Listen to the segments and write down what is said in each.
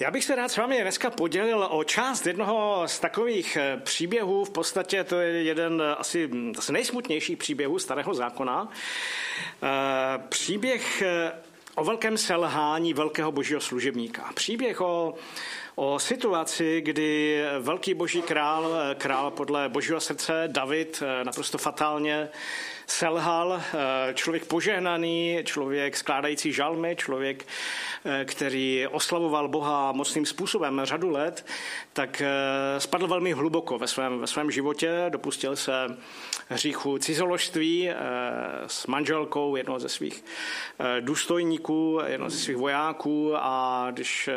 Já bych se rád s vámi dneska podělil o část jednoho z takových eh, příběhů. V podstatě to je jeden eh, asi z nejsmutnějších příběhů starého zákona. Eh, příběh o velkém selhání velkého božího služebníka. Příběh o, o situaci, kdy velký boží král, král podle božího srdce David naprosto fatálně selhal, eh, člověk požehnaný, člověk skládající žalmy, člověk, eh, který oslavoval Boha mocným způsobem řadu let, tak eh, spadl velmi hluboko ve svém, ve svém životě, dopustil se hříchu cizoložství s manželkou jednoho ze svých důstojníků, jednoho ze svých vojáků a když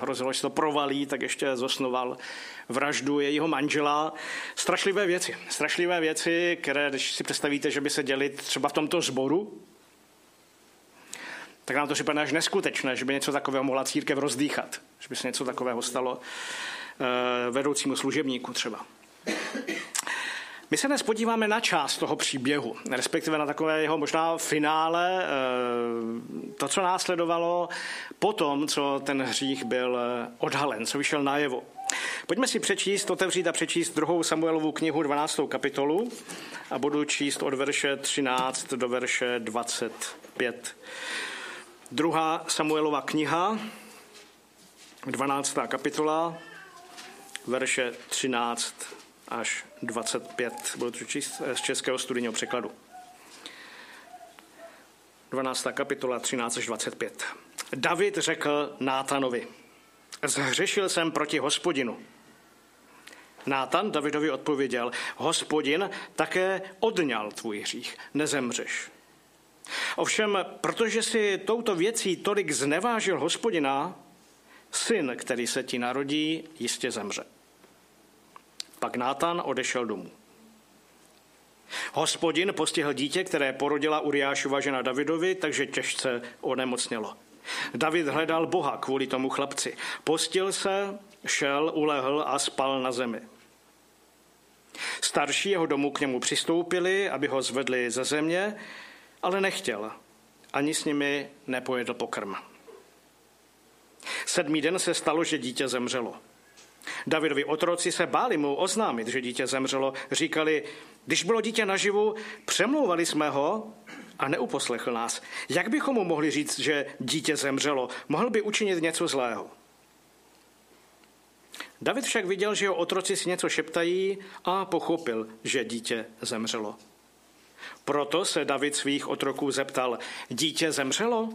hrozilo, že to provalí, tak ještě zosnoval vraždu jejího manžela. Strašlivé věci. Strašlivé věci, které, když si představíte, že by se děli třeba v tomto sboru, tak nám to připadne až neskutečné, že by něco takového mohla církev rozdýchat, že by se něco takového stalo eh, vedoucímu služebníku třeba. My se dnes podíváme na část toho příběhu, respektive na takové jeho možná finále, eh, to, co následovalo po tom, co ten hřích byl odhalen, co vyšel najevo. Pojďme si přečíst, otevřít a přečíst druhou Samuelovu knihu 12. kapitolu a budu číst od verše 13 do verše 25. Druhá Samuelova kniha, 12. kapitola, verše 13 až 25. Budu to číst z českého studijního překladu. 12. kapitola 13 až 25. David řekl Nátanovi, zhřešil jsem proti hospodinu. Nátan Davidovi odpověděl, hospodin také odňal tvůj hřích, nezemřeš. Ovšem, protože si touto věcí tolik znevážil hospodina, syn, který se ti narodí, jistě zemře. Pak Nátan odešel domů. Hospodin postihl dítě, které porodila Uriášova žena Davidovi, takže těžce onemocnělo. David hledal Boha kvůli tomu chlapci. Postil se, šel, ulehl a spal na zemi. Starší jeho domu k němu přistoupili, aby ho zvedli ze země, ale nechtěl. Ani s nimi nepojedl pokrm. Sedmý den se stalo, že dítě zemřelo. Davidovi otroci se báli mu oznámit, že dítě zemřelo. Říkali, když bylo dítě naživu, přemlouvali jsme ho a neuposlechl nás. Jak bychom mu mohli říct, že dítě zemřelo? Mohl by učinit něco zlého. David však viděl, že jeho otroci si něco šeptají a pochopil, že dítě zemřelo. Proto se David svých otroků zeptal, dítě zemřelo?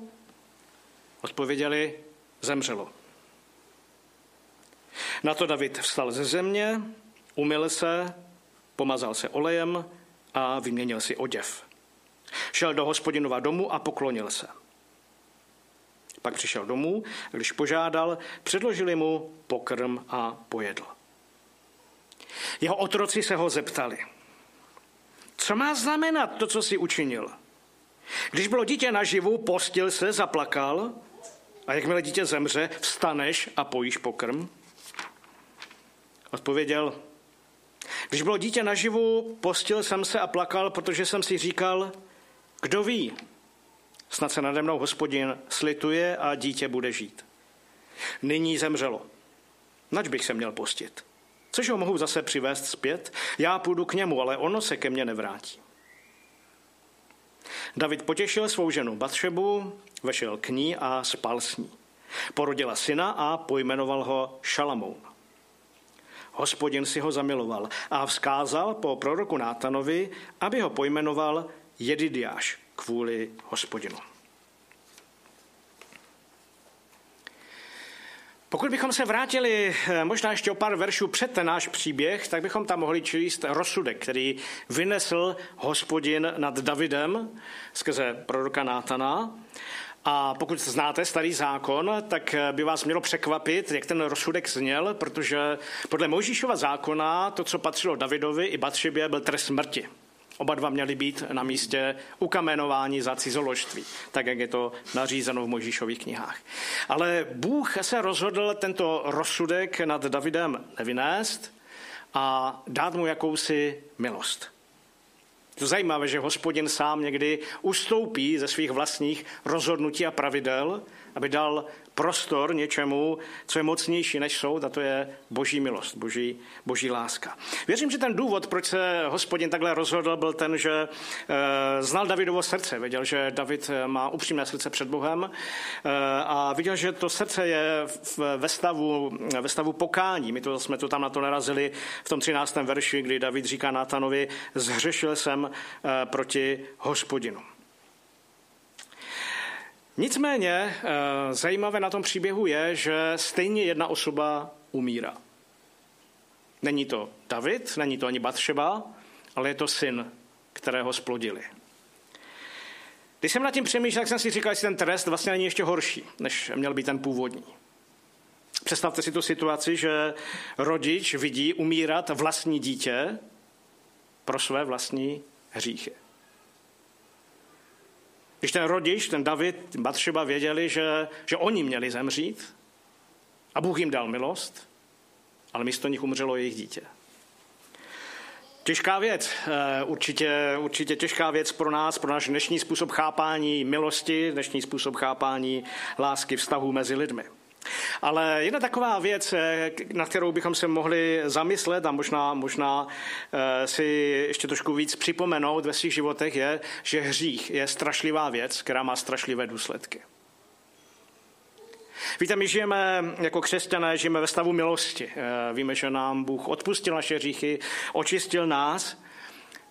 Odpověděli, zemřelo. Na to David vstal ze země, umyl se, pomazal se olejem a vyměnil si oděv. Šel do hospodinova domu a poklonil se. Pak přišel domů když požádal, předložili mu pokrm a pojedl. Jeho otroci se ho zeptali, co má znamenat to, co si učinil? Když bylo dítě naživu, postil se, zaplakal a jakmile dítě zemře, vstaneš a pojíš pokrm? Odpověděl, když bylo dítě naživu, postil jsem se a plakal, protože jsem si říkal, kdo ví, snad se nade mnou hospodin slituje a dítě bude žít. Nyní zemřelo. Nač bych se měl postit? Což ho mohu zase přivést zpět? Já půjdu k němu, ale ono se ke mně nevrátí. David potěšil svou ženu Batšebu, vešel k ní a spal s ní. Porodila syna a pojmenoval ho Šalamoun. Hospodin si ho zamiloval a vzkázal po proroku Nátanovi, aby ho pojmenoval Jedidiáš kvůli hospodinu. Pokud bychom se vrátili eh, možná ještě o pár veršů před ten náš příběh, tak bychom tam mohli číst rozsudek, který vynesl hospodin nad Davidem skrze proroka Nátana. A pokud znáte starý zákon, tak eh, by vás mělo překvapit, jak ten rozsudek zněl, protože podle Mojžíšova zákona to, co patřilo Davidovi i Batšibě, byl trest smrti. Oba dva měli být na místě ukamenování za cizoložství, tak jak je to nařízeno v Mojžíšových knihách. Ale Bůh se rozhodl tento rozsudek nad Davidem nevynést a dát mu jakousi milost. To zajímavé, že hospodin sám někdy ustoupí ze svých vlastních rozhodnutí a pravidel aby dal prostor něčemu, co je mocnější než soud, a to je boží milost, boží, boží láska. Věřím, že ten důvod, proč se hospodin takhle rozhodl, byl ten, že e, znal Davidovo srdce. Věděl, že David eh, má upřímné srdce před Bohem e, a viděl, že to srdce je v, ve, stavu, ve stavu pokání. My to, jsme to tam na to narazili v tom 13. verši, kdy David říká Nátanovi, zhřešil jsem e, proti hospodinu. Nicméně eh, zajímavé na tom příběhu je, že stejně jedna osoba umírá. Není to David, není to ani Batšeba, ale je to syn, kterého splodili. Když jsem nad tím přemýšlel, tak jsem si říkal, že ten trest vlastně není ještě horší, než měl být ten původní. Představte si tu situaci, že rodič vidí umírat vlastní dítě pro své vlastní hříchy. Když ten rodič, ten David, Batšeba věděli, že, že oni měli zemřít a Bůh jim dal milost, ale místo nich umřelo jejich dítě. Těžká věc, eh, určitě, určitě těžká věc pro nás, pro náš dnešní způsob chápání milosti, dnešní způsob chápání lásky, vztahu mezi lidmi. Ale jedna taková věc, eh, na kterou bychom se mohli zamyslet a možná, možná eh, si ještě trošku víc připomenout ve svých životech, je, že hřích je strašlivá věc, která má strašlivé důsledky. Víte, my žijeme jako křesťané, žijeme ve stavu milosti. Eh, víme, že nám Bůh odpustil naše hříchy, očistil nás,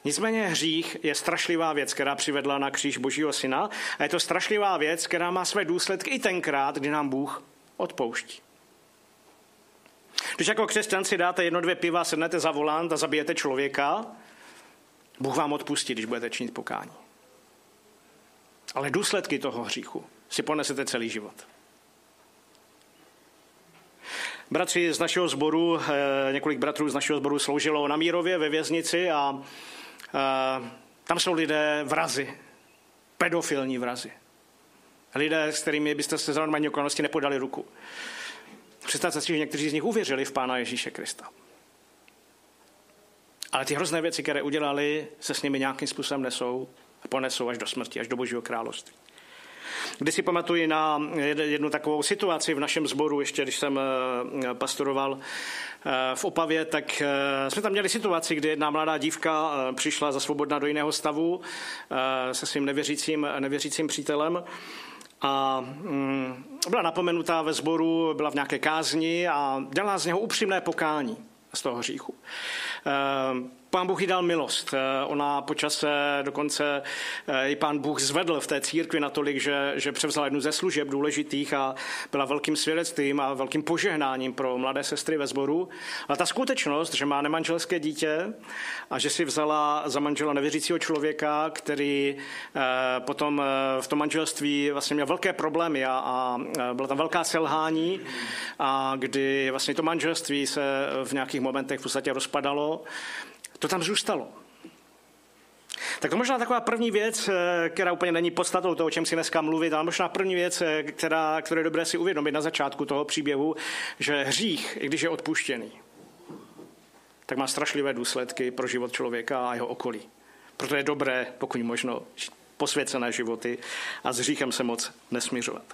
Nicméně hřích je strašlivá věc, která přivedla na kříž Božího syna a je to strašlivá věc, která má své důsledky i tenkrát, kdy nám Bůh odpouští. Když jako křesťan si dáte jedno, dvě piva, sednete za volant a zabijete člověka, Bůh vám odpustí, když budete činit pokání. Ale důsledky toho hříchu si ponesete celý život. Bratři z našeho sboru, eh, několik bratrů z našeho sboru sloužilo na Mírově ve věznici a, a eh, tam jsou lidé vrazy, pedofilní vrazy. Lidé, s kterými byste se za normální okolnosti nepodali ruku. Představte si, že někteří z nich uvěřili v Pána Ježíše Krista. Ale ty hrozné věci, které udělali, se s nimi nějakým způsobem nesou a ponesou až do smrti, až do Božího království. Když si pamatuji na jednu takovou situaci v našem sboru, ještě když jsem eh, pastoroval eh, v Opavě, tak eh, jsme tam měli situaci, kdy jedna mladá dívka přišla za svobodná do jiného stavu se svým nevěřícím, nevěřícím přítelem a mm, byla napomenutá ve sboru, byla v nějaké kázni a dělala z něho upřímné pokání z toho hříchu. Pán Bůh jí dal milost. Eh, ona počase dokonce eh, i pán Bůh zvedl v té církvi natolik, že, že převzala jednu ze služeb důležitých a byla velkým svědectvím a velkým požehnáním pro mladé sestry ve sboru. A ta skutečnost, že má nemanželské dítě a že si vzala za manžela nevěřícího člověka, který eh, potom v tom manželství vlastně měl velké problémy a, a byla tam velká selhání a kdy vlastně to manželství se v nějakých momentech v podstatě rozpadalo, to tam zůstalo. Tak to možná taková první věc, eh, která úplně není podstatou toho, o čem si dneska mluvit, ale možná první věc, eh, která, kterou je dobré si uvědomit na začátku toho příběhu, že hřích, i když je odpuštěný, tak má strašlivé důsledky pro život člověka a jeho okolí. Proto je dobré, pokud možno, posvěcené životy a s hříchem se moc nesmířovat.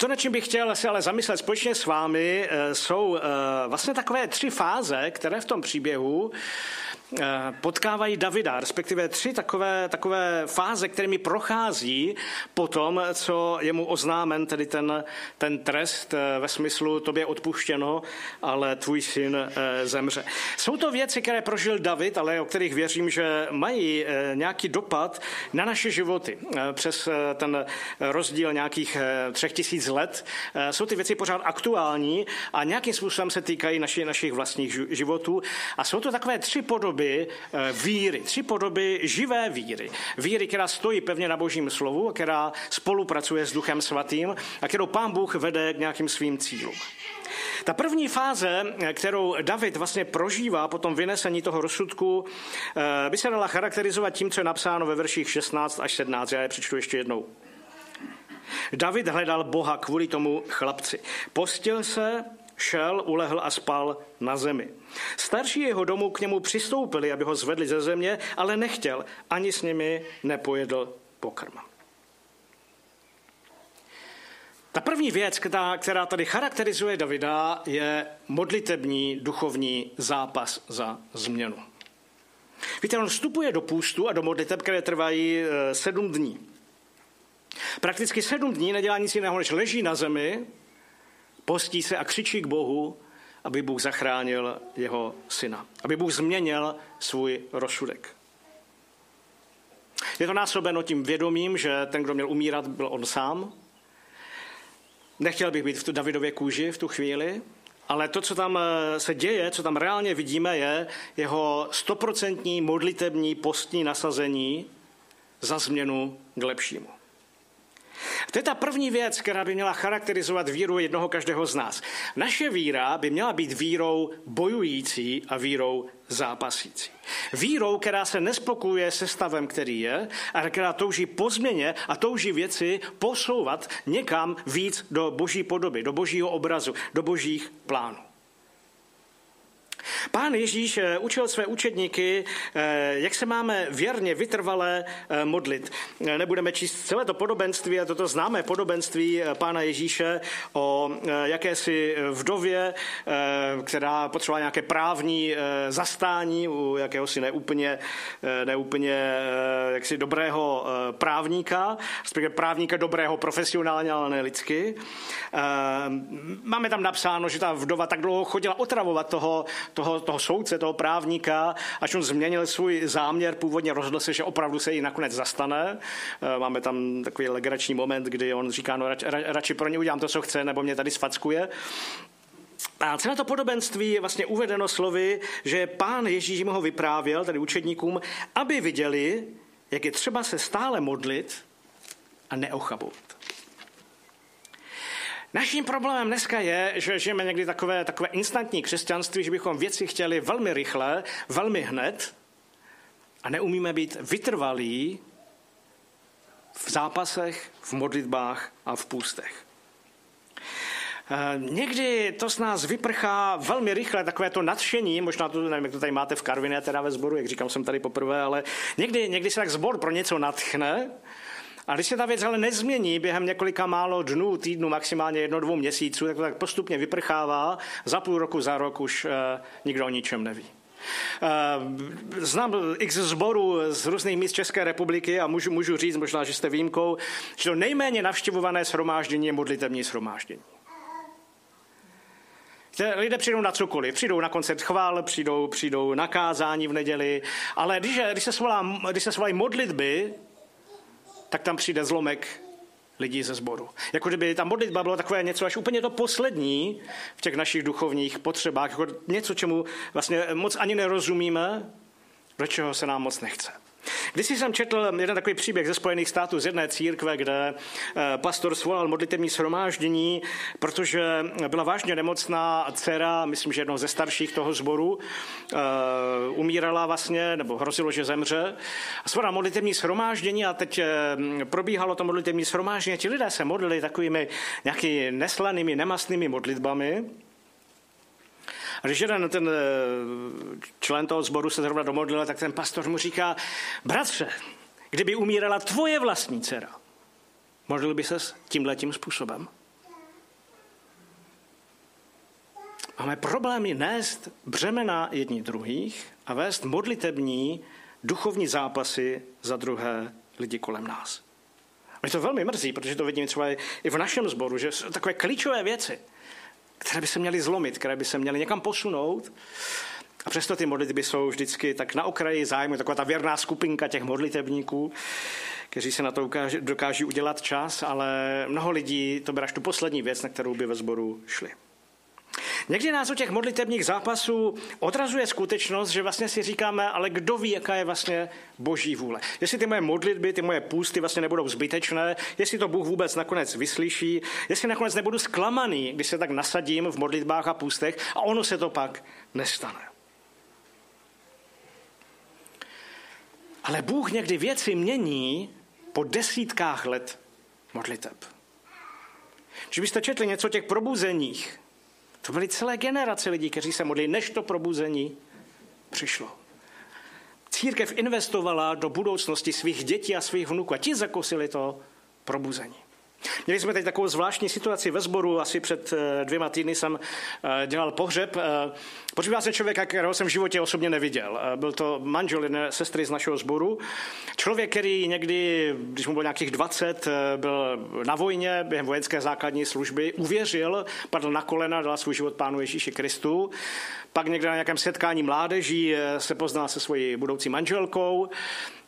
To, na čím bych chtěl se ale zamyslet společně s vámi, eh, jsou eh, vlastně takové tři fáze, které v tom příběhu potkávají Davida, respektive tři takové, takové fáze, kterými prochází po tom, co je mu oznámen tedy ten, ten trest eh, ve smyslu tobě odpuštěno, ale tvůj syn eh, zemře. Jsou to věci, které prožil David, ale o kterých věřím, že mají nějaký dopad na naše životy. Přes ten rozdíl nějakých třech tisíc let jsou ty věci pořád aktuální a nějakým způsobem se týkají naši, našich vlastních životů. A jsou to takové tři podoby, podoby eh, víry, tři podoby živé víry. Víry, která stojí pevně na božím slovu, která spolupracuje s Duchem Svatým a kterou pán Bůh vede k nějakým svým cílům. Ta první fáze, eh, kterou David vlastně prožívá po tom vynesení toho rozsudku, eh, by se dala charakterizovat tím, co je napsáno ve verších 16 až 17. Já je přečtu ještě jednou. David hledal Boha kvůli tomu chlapci. Postil se šel, ulehl a spal na zemi. Starší jeho domu k němu přistoupili, aby ho zvedli ze země, ale nechtěl, ani s nimi nepojedl pokrm. Ta první věc, která, která tady charakterizuje Davida, je modlitební duchovní zápas za změnu. Víte, on vstupuje do půstu a do modliteb, které trvají eh, sedm dní. Prakticky sedm dní nedělá nic jiného, než leží na zemi, postí se a křičí k Bohu, aby Bůh zachránil jeho syna. Aby Bůh změnil svůj rozsudek. Je to násobeno tím vědomím, že ten, kdo měl umírat, byl on sám. Nechtěl bych být v tu Davidově kůži v tu chvíli, ale to, co tam eh, se děje, co tam reálně vidíme, je jeho stoprocentní modlitební postní nasazení za změnu k lepšímu. To je ta první věc, která by měla charakterizovat víru jednoho každého z nás. Naše víra by měla být vírou bojující a vírou zápasící. Vírou, která se nespokuje se stavem, který je, a která touží po změně a touží věci posouvat někam víc do boží podoby, do božího obrazu, do božích plánů. Pán Ježíš eh, učil své učedníky, eh, jak se máme věrně, vytrvalé eh, modlit. Nebudeme číst celé to podobenství, a toto známé podobenství Pána Ježíše o jakési vdově, která potřebovala nějaké právní zastání u jakéhosi neúplně, neúplně jaksi dobrého právníka, respektive právníka dobrého profesionálně, ale ne lidsky. Máme tam napsáno, že ta vdova tak dlouho chodila otravovat toho, toho, toho soudce, toho právníka, až on změnil svůj záměr, původně rozhodl se, že opravdu se jí nakonec zastane. Eh, máme tam takový legrační moment, kdy on říká, no rač, radši pro ně udělám to, co chce, nebo mě tady sfackuje. A celé to podobenství je vlastně uvedeno slovy, že pán Ježíš jim ho vyprávěl, tady učedníkům, aby viděli, jak je třeba se stále modlit a neochabovat. Naším problémem dneska je, že žijeme někdy takové, takové instantní křesťanství, že bychom věci chtěli velmi rychle, velmi hned a neumíme být vytrvalí v zápasech, v modlitbách a v půstech. Eh, někdy to z nás vyprchá velmi rychle, takové to nadšení, možná to, nevím, jak to tady máte v Karvině, teda ve sboru, jak říkám, jsem tady poprvé, ale někdy, někdy se tak zbor pro něco natchne a když se ta věc ale nezmění během několika málo dnů, týdnů, maximálně jedno, dvou měsíců, tak to tak postupně vyprchává, za půl roku, za rok už uh, nikdo o ničem neví. Uh, znám x zborů z různých míst České republiky a můžu, můžu říct, možná, že jste výjimkou, že to nejméně navštěvované shromáždění je modlitevní shromáždění. Lidé přijdou na cokoliv, přijdou na koncert chvál, přijdou, přijdou na kázání v neděli, ale když, když, se, svolá, když se svolají modlitby, tak tam přijde zlomek lidí ze sboru. Jako kdyby ta modlitba byla takové něco až úplně to poslední v těch našich duchovních potřebách, jako něco, čemu vlastně moc ani nerozumíme, do čeho se nám moc nechce. Když jsem četl jeden takový příběh ze Spojených států z jedné církve, kde eh, pastor svolal modlitevní shromáždění, protože byla vážně nemocná dcera, myslím, že jednoho ze starších toho sboru, eh, umírala vlastně, nebo hrozilo, že zemře. A svolal modlitevní shromáždění a teď eh, probíhalo to modlitevní shromáždění. Ti lidé se modlili takovými nějakými neslanými, nemastnými modlitbami. A když jeden ten eh, člen toho sboru se zrovna domodlil, tak ten pastor mu říká, bratře, kdyby umírala tvoje vlastní dcera, modlil by ses tímhletím způsobem? Máme problémy nést břemena jedních druhých a vést modlitební duchovní zápasy za druhé lidi kolem nás. Mě to velmi mrzí, protože to vidím třeba i v našem sboru, že jsou takové klíčové věci které by se měly zlomit, které by se měly někam posunout. A přesto ty modlitby jsou vždycky tak na okraji zájmu, taková ta věrná skupinka těch modlitebníků, kteří se na to dokáží udělat čas, ale mnoho lidí to bere tu poslední věc, na kterou by ve sboru šli. Někdy nás u těch modlitebních zápasů odrazuje skutečnost, že vlastně si říkáme, ale kdo ví, jaká je vlastně boží vůle. Jestli ty moje modlitby, ty moje půsty vlastně nebudou zbytečné, jestli to Bůh vůbec nakonec vyslyší, jestli nakonec nebudu zklamaný, když se tak nasadím v modlitbách a půstech a ono se to pak nestane. Ale Bůh někdy věci mění po desítkách let modliteb. Když byste četli něco o těch probuzeních, to byly celé generace lidí, kteří se modlili, než to probuzení přišlo. Církev investovala do budoucnosti svých dětí a svých vnuků a ti zakosili to probuzení. Měli jsme teď takovou zvláštní situaci ve sboru, asi před eh, dvěma týdny jsem eh, dělal pohřeb. Eh, Pohřebíval jsem člověka, kterého jsem v životě osobně neviděl. Byl to manžel jedné sestry z našeho sboru. Člověk, který někdy, když mu bylo nějakých 20, byl na vojně během vojenské základní služby, uvěřil, padl na kolena, dal svůj život pánu Ježíši Kristu. Pak někde na nějakém setkání mládeží se poznal se svojí budoucí manželkou.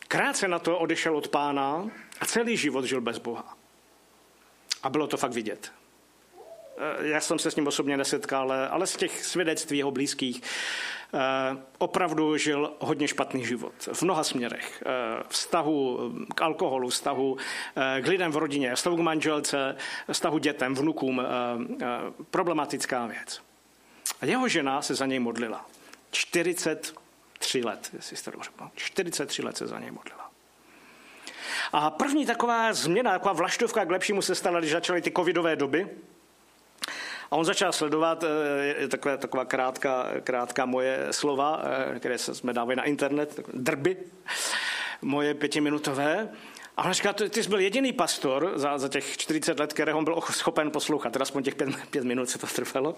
Krátce na to odešel od pána a celý život žil bez Boha. A bylo to fakt vidět. Eh, já jsem se s ním osobně nesetkal, ale z těch svědectví jeho blízkých eh, opravdu žil hodně špatný život. V mnoha směrech. Eh, vztahu k alkoholu, vztahu k lidem v rodině, vztahu k manželce, vztahu dětem, vnukům. Problematická věc. A jeho žena se za něj modlila. 43 let, jestli jste dobře 43 let se za něj modlila. A první taková změna, taková vlaštovka k lepšímu se stala, když začaly ty covidové doby. A on začal sledovat eh, takové, taková krátká, krátká moje slova, eh, které jsme dávali na internet, drby, moje pětiminutové. A on říká, ty jsi byl jediný pastor za, za těch 40 let, kterého on byl schopen poslouchat, teda aspoň těch pět, pět minut se to trvalo.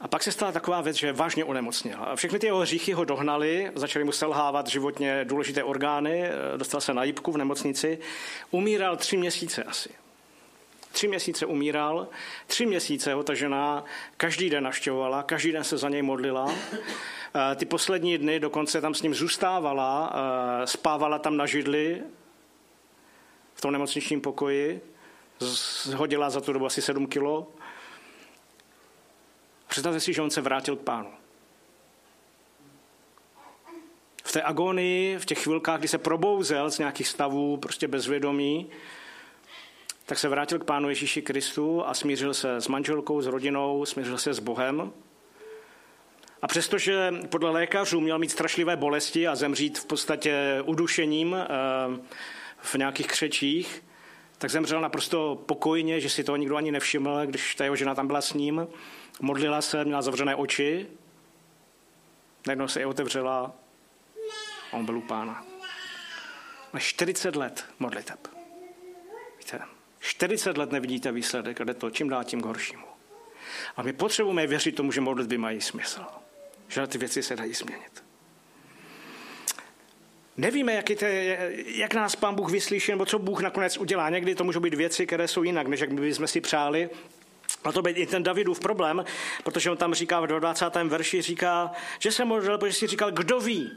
A pak se stala taková věc, že vážně onemocněl. Všechny ty jeho hříchy ho dohnali, začaly mu selhávat životně důležité orgány, dostal se na jípku v nemocnici, umíral tři měsíce asi. Tři měsíce umíral, tři měsíce ho ta žena každý den naštěvovala, každý den se za něj modlila. Ty poslední dny dokonce tam s ním zůstávala, spávala tam na židli v tom nemocničním pokoji, zhodila za tu dobu asi sedm kilo Představte si, že on se vrátil k pánu. V té agonii, v těch chvilkách, kdy se probouzel z nějakých stavů, prostě bezvědomí, tak se vrátil k pánu Ježíši Kristu a smířil se s manželkou, s rodinou, smířil se s Bohem. A přestože podle lékařů měl mít strašlivé bolesti a zemřít v podstatě udušením eh, v nějakých křečích, tak zemřel naprosto pokojně, že si toho nikdo ani nevšiml, když ta jeho žena tam byla s ním. Modlila se, měla zavřené oči, najednou se je otevřela a on byl u pána. Na 40 let modliteb. Víte, 40 let nevidíte výsledek a jde to čím dál tím k horšímu. A my potřebujeme věřit tomu, že modlitby mají smysl. Že ty věci se dají změnit. Nevíme, jak, je, jak nás pán Bůh vyslyší, nebo co Bůh nakonec udělá. Někdy to můžou být věci, které jsou jinak, než jak my bychom si přáli. A to být i ten Davidův problém, protože on tam říká v 20. verši, říká, že se modlil, protože si říkal, kdo ví.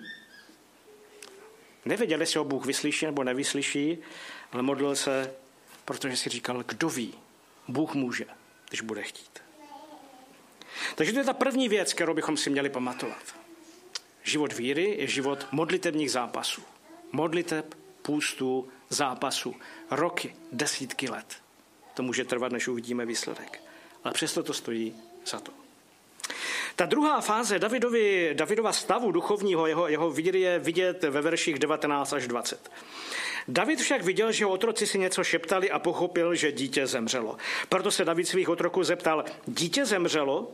Nevěděl, jestli ho Bůh vyslyší nebo nevyslyší, ale modlil se, protože si říkal, kdo ví. Bůh může, když bude chtít. Takže to je ta první věc, kterou bychom si měli pamatovat. Život víry je život modlitebních zápasů. Modliteb, půstů, zápasů. Roky, desítky let. To může trvat, než uvidíme výsledek. Ale přesto to stojí za to. Ta druhá fáze Davidovi, Davidova stavu duchovního, jeho, jeho víry je vidět ve verších 19 až 20. David však viděl, že otroci si něco šeptali a pochopil, že dítě zemřelo. Proto se David svých otroků zeptal, dítě zemřelo?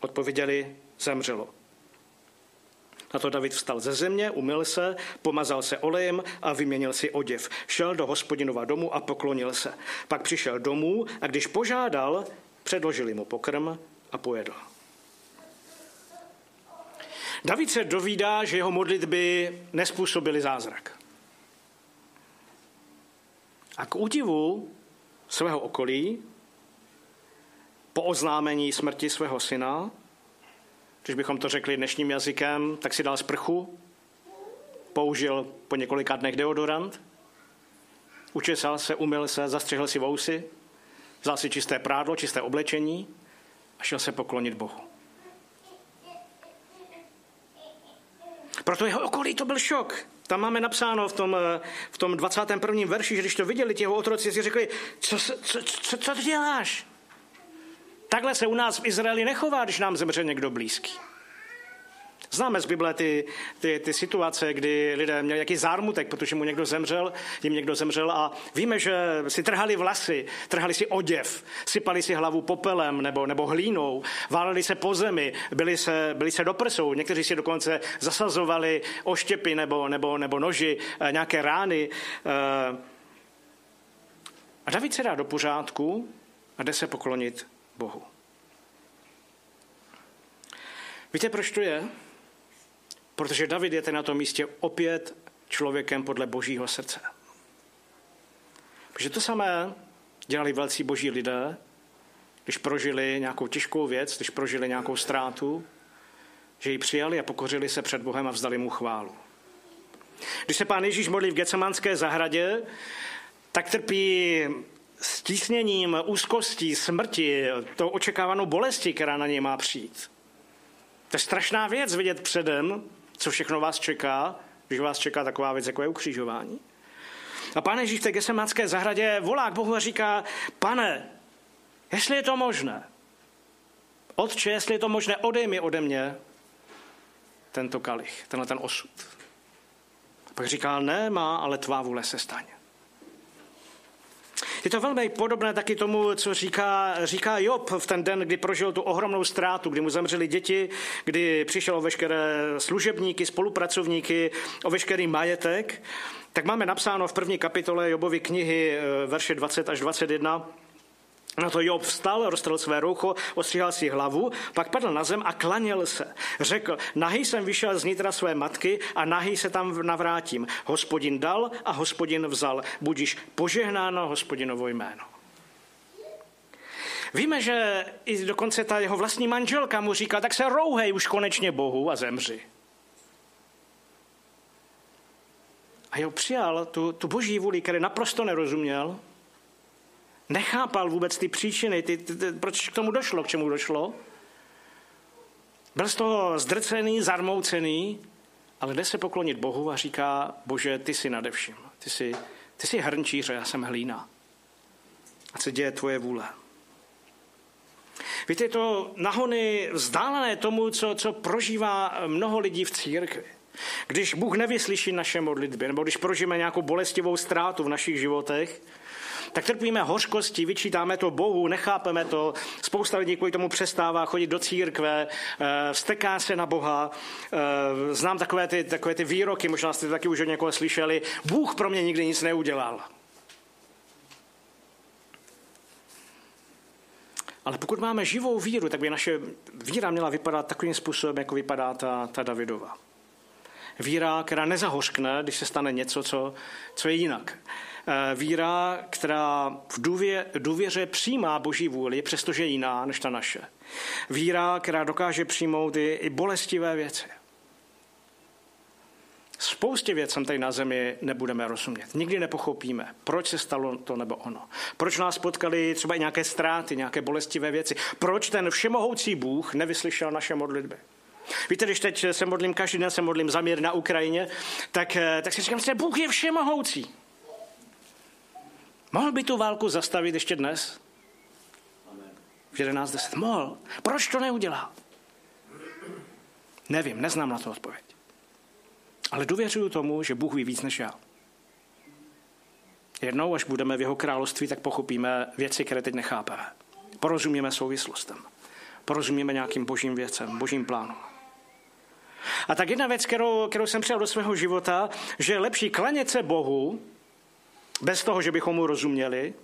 Odpověděli, zemřelo. Na to David vstal ze země, umyl se, pomazal se olejem a vyměnil si oděv. Šel do hospodinova domu a poklonil se. Pak přišel domů a když požádal, předložili mu pokrm a pojedl. David se dovídá, že jeho modlitby nespůsobily zázrak. A k údivu svého okolí, po oznámení smrti svého syna, když bychom to řekli dnešním jazykem, tak si dal sprchu, použil po několika dnech deodorant, učesal se, umyl se, zastřihl si vousy, vzal si čisté prádlo, čisté oblečení a šel se poklonit Bohu. Proto jeho okolí to byl šok. Tam máme napsáno v tom, v tom 21. verši, že když to viděli ti jeho otroci, si řekli, co, co, co, co ty děláš? Takhle se u nás v Izraeli nechová, když nám zemře někdo blízký. Známe z Bible ty, ty, ty situace, kdy lidé měli jaký zármutek, protože mu někdo zemřel, jim někdo zemřel a víme, že si trhali vlasy, trhali si oděv, sypali si hlavu popelem nebo, nebo hlínou, váleli se po zemi, byli se, byli se do prsou, někteří si dokonce zasazovali oštěpy nebo, nebo, nebo noži, eh, nějaké rány. Eh, A David se dá do pořádku a jde se poklonit Bohu. Víte, proč to je? Protože David je na tom místě opět člověkem podle božího srdce. Protože to samé dělali velcí boží lidé, když prožili nějakou těžkou věc, když prožili nějakou ztrátu, že ji přijali a pokořili se před Bohem a vzdali mu chválu. Když se pán Ježíš modlí v Getsemanské zahradě, tak trpí stísněním, úzkostí, smrti, to očekávanou bolesti, která na něj má přijít. To je strašná věc vidět předem, co všechno vás čeká, když vás čeká taková věc, jako je ukřižování. A pán Ježíš v té gesemanské zahradě volá k Bohu a říká, pane, jestli je to možné, Otče, jestli je to možné, odej mi ode mě tento kalich, tenhle ten osud. A pak říká, ne, má, ale tvá vůle se stane. Je to velmi podobné taky tomu, co říká, říká Job v ten den, kdy prožil tu ohromnou ztrátu, kdy mu zemřeli děti, kdy přišel o veškeré služebníky, spolupracovníky, o veškerý majetek. Tak máme napsáno v první kapitole Jobovy knihy, eh, verše 20 až 21, na to Job vstal, roztrhl své roucho, ostříhal si hlavu, pak padl na zem a klaněl se. Řekl, nahý jsem vyšel z nitra své matky a nahý se tam navrátím. Hospodin dal a hospodin vzal. Budíš požehnáno hospodinovo jméno. Víme, že i dokonce ta jeho vlastní manželka mu říká, tak se rouhej už konečně Bohu a zemři. A jo, přijal tu, tu boží vůli, který naprosto nerozuměl, nechápal vůbec ty příčiny, ty, ty, ty, proč k tomu došlo, k čemu došlo. Byl z toho zdrcený, zarmoucený, ale jde se poklonit Bohu a říká, bože, ty jsi nadevším. Ty jsi, ty jsi hrnčíř já jsem hlína. A se děje tvoje vůle. Víte, je to nahony vzdálené tomu, co, co prožívá mnoho lidí v církvi. Když Bůh nevyslyší naše modlitby, nebo když prožijeme nějakou bolestivou ztrátu v našich životech, tak trpíme hořkosti, vyčítáme to Bohu, nechápeme to. Spousta lidí kvůli tomu přestává chodit do církve, eh, vsteká se na Boha. Eh, znám takové ty, takové ty výroky, možná jste taky už od někoho slyšeli. Bůh pro mě nikdy nic neudělal. Ale pokud máme živou víru, tak by naše víra měla vypadat takovým způsobem, jako vypadá ta, ta Davidova. Víra, která nezahořkne, když se stane něco, co, co je jinak. Eh, víra, která v důvě, důvěře přijímá boží vůli, přestože je jiná než ta naše. Víra, která dokáže přijmout i, i bolestivé věci. Spoustě věcem tady na zemi nebudeme rozumět. Nikdy nepochopíme, proč se stalo to nebo ono. Proč nás potkali třeba i nějaké ztráty, nějaké bolestivé věci. Proč ten všemohoucí Bůh nevyslyšel naše modlitby. Víte, když teď se modlím, každý den se modlím za mír na Ukrajině, tak, eh, tak si říkám, že Bůh je všemohoucí. Mohl by tu válku zastavit ještě dnes? V 11.10. Mohl. Proč to neudělá? Nevím, neznám na to odpověď. Ale důvěřuju tomu, že Bůh ví víc než já. Jednou, až budeme v jeho království, tak pochopíme věci, které teď nechápeme. Porozumíme souvislostem. Porozumíme nějakým božím věcem, božím plánům. A tak jedna věc, kterou, kterou jsem přijal do svého života, že je lepší klanět se Bohu, bez toho, že bychom mu rozuměli,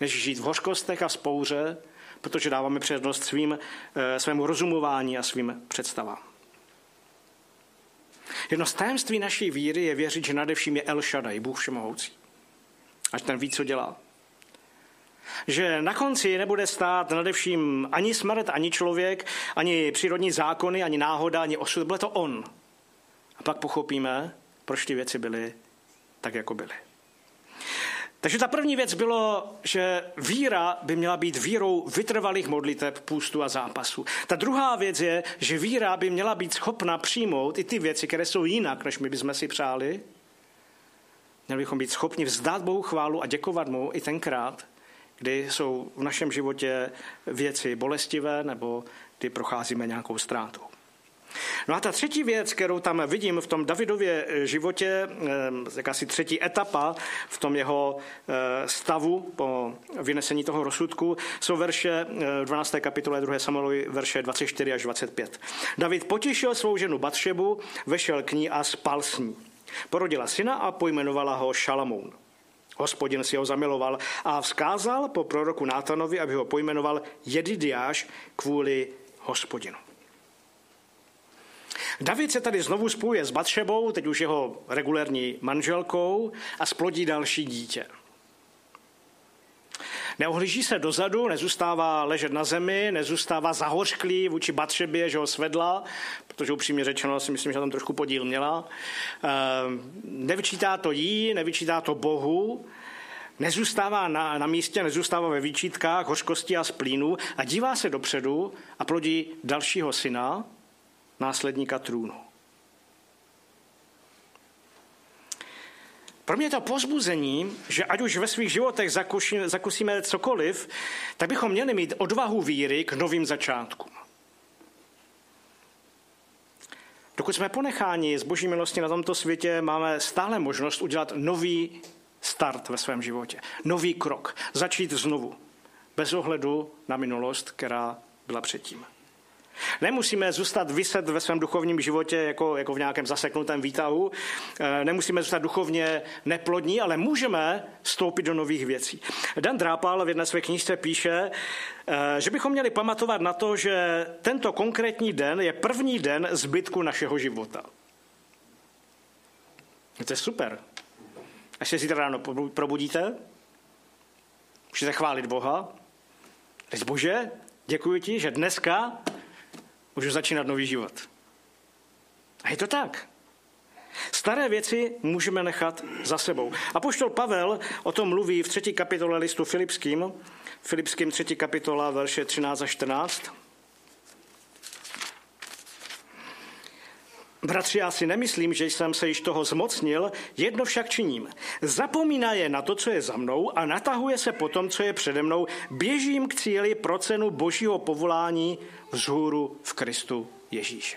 než žít v hořkostech a spouře, protože dáváme přednost svým, eh, svému rozumování a svým představám. Jedno z tajemství naší víry je věřit, že nadevším je El Shaddai, Bůh všemohoucí. Až ten ví, co dělá. Že na konci nebude stát nadevším ani smrt, ani člověk, ani přírodní zákony, ani náhoda, ani osud. Bude to on. A pak pochopíme, proč ty věci byly tak, jako byly. Takže ta první věc bylo, že víra by měla být vírou vytrvalých modliteb, půstu a zápasu. Ta druhá věc je, že víra by měla být schopna přijmout i ty věci, které jsou jinak, než my bychom si přáli. Měli bychom být schopni vzdát Bohu chválu a děkovat mu i tenkrát, kdy jsou v našem životě věci bolestivé nebo kdy procházíme nějakou ztrátou. No a ta třetí věc, kterou tam vidím v tom Davidově eh, životě, eh, jakási třetí etapa v tom jeho eh, stavu po vynesení toho rozsudku, jsou verše 12. kapitole 2. Samuelovi, verše 24 až 25. David potěšil svou ženu Batšebu, vešel k ní a spal s ní. Porodila syna a pojmenovala ho Šalamoun. Hospodin si ho zamiloval a vzkázal po proroku Nátanovi, aby ho pojmenoval Jedidiáš kvůli hospodinu. David se tady znovu spojuje s Batšebou, teď už jeho regulérní manželkou, a splodí další dítě. Neohlíží se dozadu, nezůstává ležet na zemi, nezůstává zahořklý vůči Batšebě, že ho svedla, protože upřímně řečeno si myslím, že tam trošku podíl měla. Ehm, nevyčítá to jí, nevyčítá to Bohu, nezůstává na, na místě, nezůstává ve výčítkách, hořkosti a splínu a dívá se dopředu a plodí dalšího syna, následníka trůnu. Pro mě to pozbuzení, že ať už ve svých životech zakusíme cokoliv, tak bychom měli mít odvahu víry k novým začátkům. Dokud jsme ponecháni z boží milosti na tomto světě, máme stále možnost udělat nový start ve svém životě. Nový krok. Začít znovu. Bez ohledu na minulost, která byla předtím. Nemusíme zůstat vyset ve svém duchovním životě jako, jako v nějakém zaseknutém výtahu. Eh, nemusíme zůstat duchovně neplodní, ale můžeme vstoupit do nových věcí. Dan Drápal v jedné své knižce píše, eh, že bychom měli pamatovat na to, že tento konkrétní den je první den zbytku našeho života. To je super. Až se zítra ráno probudíte, můžete chválit Boha. Říct, Bože, děkuji ti, že dneska můžu začínat nový život. A je to tak. Staré věci můžeme nechat za sebou. A poštol Pavel o tom mluví v třetí kapitole listu Filipským, Filipským třetí kapitola, verše 13 a 14. Bratři, já si nemyslím, že jsem se již toho zmocnil, jedno však činím. Zapomíná je na to, co je za mnou a natahuje se po tom, co je přede mnou. Běžím k cíli pro cenu božího povolání vzhůru v Kristu Ježíše.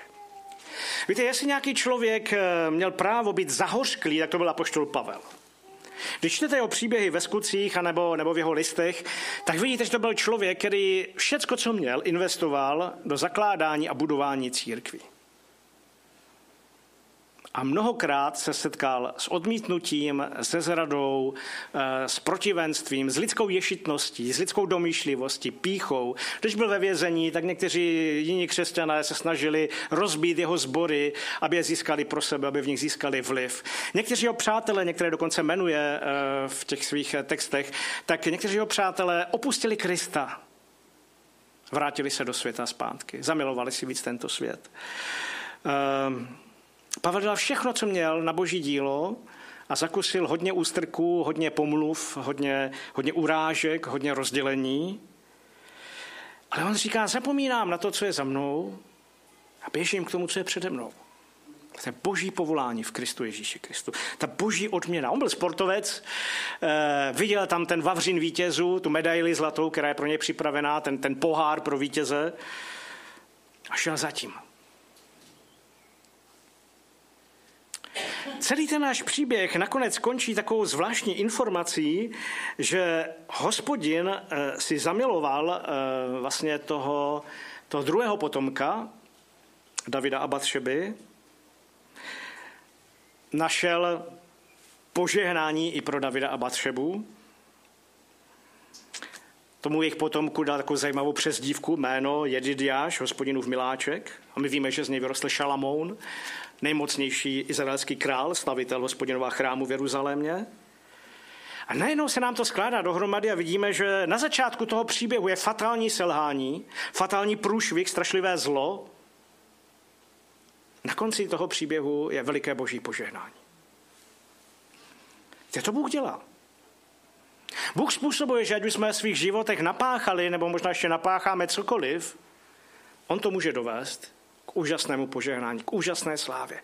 Víte, jestli nějaký člověk eh, měl právo být zahořklý, tak to byl apoštol Pavel. Když čtete jeho příběhy ve skutcích anebo, nebo v jeho listech, tak vidíte, že to byl člověk, který všecko, co měl, investoval do zakládání a budování církví. A mnohokrát se setkal s odmítnutím, se zradou, eh, s protivenstvím, s lidskou ješitností, s lidskou domýšlivostí, píchou. Když byl ve vězení, tak někteří jiní křesťané se snažili rozbít jeho sbory, aby je získali pro sebe, aby v nich získali vliv. Někteří jeho přátelé, některé dokonce jmenuje eh, v těch svých textech, tak někteří jeho přátelé opustili Krista. Vrátili se do světa zpátky. Zamilovali si víc tento svět. Um, Pavel dal všechno, co měl na boží dílo a zakusil hodně ústrků, hodně pomluv, hodně, hodně urážek, hodně rozdělení. Ale on říká, zapomínám na to, co je za mnou a běžím k tomu, co je přede mnou. To je boží povolání v Kristu Ježíši Kristu. Ta boží odměna. On byl sportovec, eh, viděl tam ten vavřín vítězů, tu medaili zlatou, která je pro ně připravená, ten, ten pohár pro vítěze a šel zatím. Celý ten náš příběh nakonec končí takovou zvláštní informací, že hospodin eh, si zamiloval eh, vlastně toho, toho druhého potomka, Davida a Batšeby, našel požehnání i pro Davida a Batšebu. Tomu jejich potomku dal takovou zajímavou přezdívku, jméno Jedidiáš, hospodinův miláček. A my víme, že z něj vyrostl Šalamoun, nejmocnější izraelský král, slavitel hospodinova chrámu v Jeruzalémě. A najednou se nám to skládá dohromady a vidíme, že na začátku toho příběhu je fatální selhání, fatální průšvih, strašlivé zlo. Na konci toho příběhu je veliké boží požehnání. Co to Bůh dělá? Bůh způsobuje, že ať už jsme v svých životech napáchali, nebo možná ještě napácháme cokoliv, on to může dovést úžasnému požehnání, k úžasné slávě.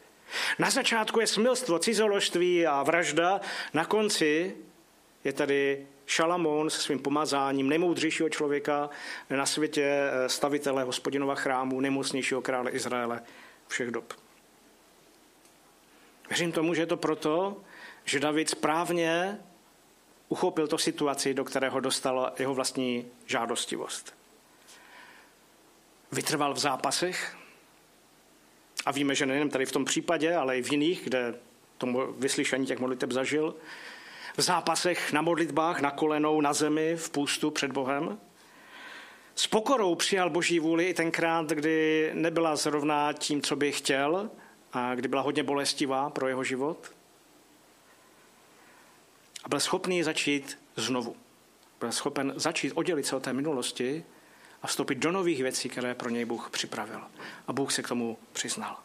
Na začátku je smilstvo, cizoložství a vražda, na konci je tady Šalamón se svým pomazáním nejmoudřejšího člověka na světě, eh, stavitele hospodinova chrámu, nejmocnějšího krále Izraele všech dob. Věřím tomu, že je to proto, že David správně uchopil to situaci, do kterého dostala jeho vlastní žádostivost. Vytrval v zápasech, a víme, že nejen tady v tom případě, ale i v jiných, kde to vyslyšení těch modliteb zažil. v zápasech, na modlitbách, na kolenou, na zemi, v půstu před Bohem. S pokorou přijal Boží vůli i tenkrát, kdy nebyla zrovna tím, co by chtěl, a kdy byla hodně bolestivá pro jeho život. A byl schopný začít znovu. Byl schopen začít oddělit se od té minulosti a vstoupit do nových věcí, které pro něj Bůh připravil. A Bůh se k tomu přiznal.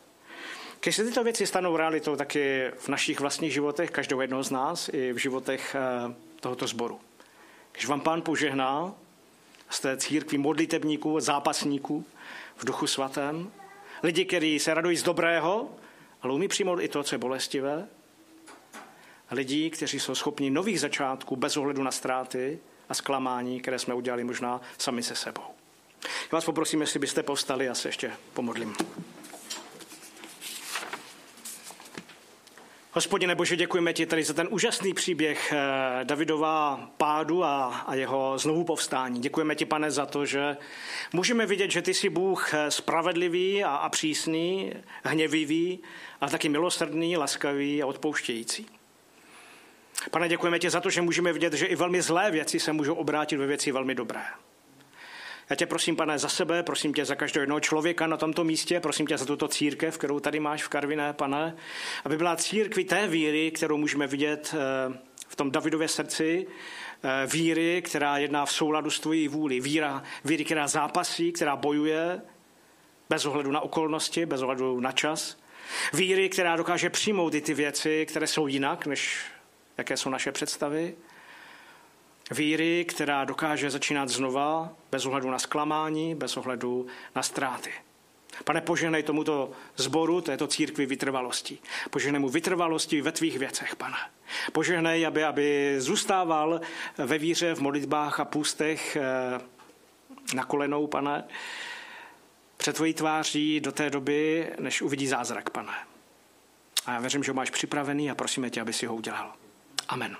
Když se tyto věci stanou realitou taky v našich vlastních životech, každého jednoho z nás, i v životech eh, tohoto sboru. Když vám pán požehná, té církví modlitebníků, zápasníků v duchu svatém, lidi, kteří se radují z dobrého, ale umí přijmout i to, co je bolestivé, lidí, kteří jsou schopni nových začátků bez ohledu na ztráty a zklamání, které jsme udělali možná sami se sebou. Já vás poprosím, jestli byste povstali a se ještě pomodlím. Hospodine Bože, děkujeme ti tady za ten úžasný příběh eh, Davidova pádu a, a jeho znovu povstání. Děkujeme ti, pane, za to, že můžeme vidět, že ty jsi Bůh eh, spravedlivý a, a přísný, hněvivý, ale taky milosrdný, laskavý a odpouštějící. Pane, děkujeme ti za to, že můžeme vidět, že i velmi zlé věci se můžou obrátit ve věci velmi dobré. Já tě prosím, pane, za sebe, prosím tě za každého jednoho člověka na tomto místě, prosím tě za tuto církev, kterou tady máš v Karviné, pane, aby byla církví té víry, kterou můžeme vidět eh, v tom Davidově srdci, eh, víry, která jedná v souladu s tvojí vůli, víra, víry, která zápasí, která bojuje, bez ohledu na okolnosti, bez ohledu na čas, víry, která dokáže přijmout i ty věci, které jsou jinak, než jaké jsou naše představy, Víry, která dokáže začínat znova, bez ohledu na zklamání, bez ohledu na ztráty. Pane, poženej tomuto zboru, této církvi vytrvalosti. Poženej mu vytrvalosti ve tvých věcech, pane. Poženej, aby, aby zůstával ve víře, v modlitbách a půstech eh, na kolenou, pane, před tvojí tváří do té doby, než uvidí zázrak, pane. A já věřím, že ho máš připravený a prosíme tě, aby si ho udělal. Amen.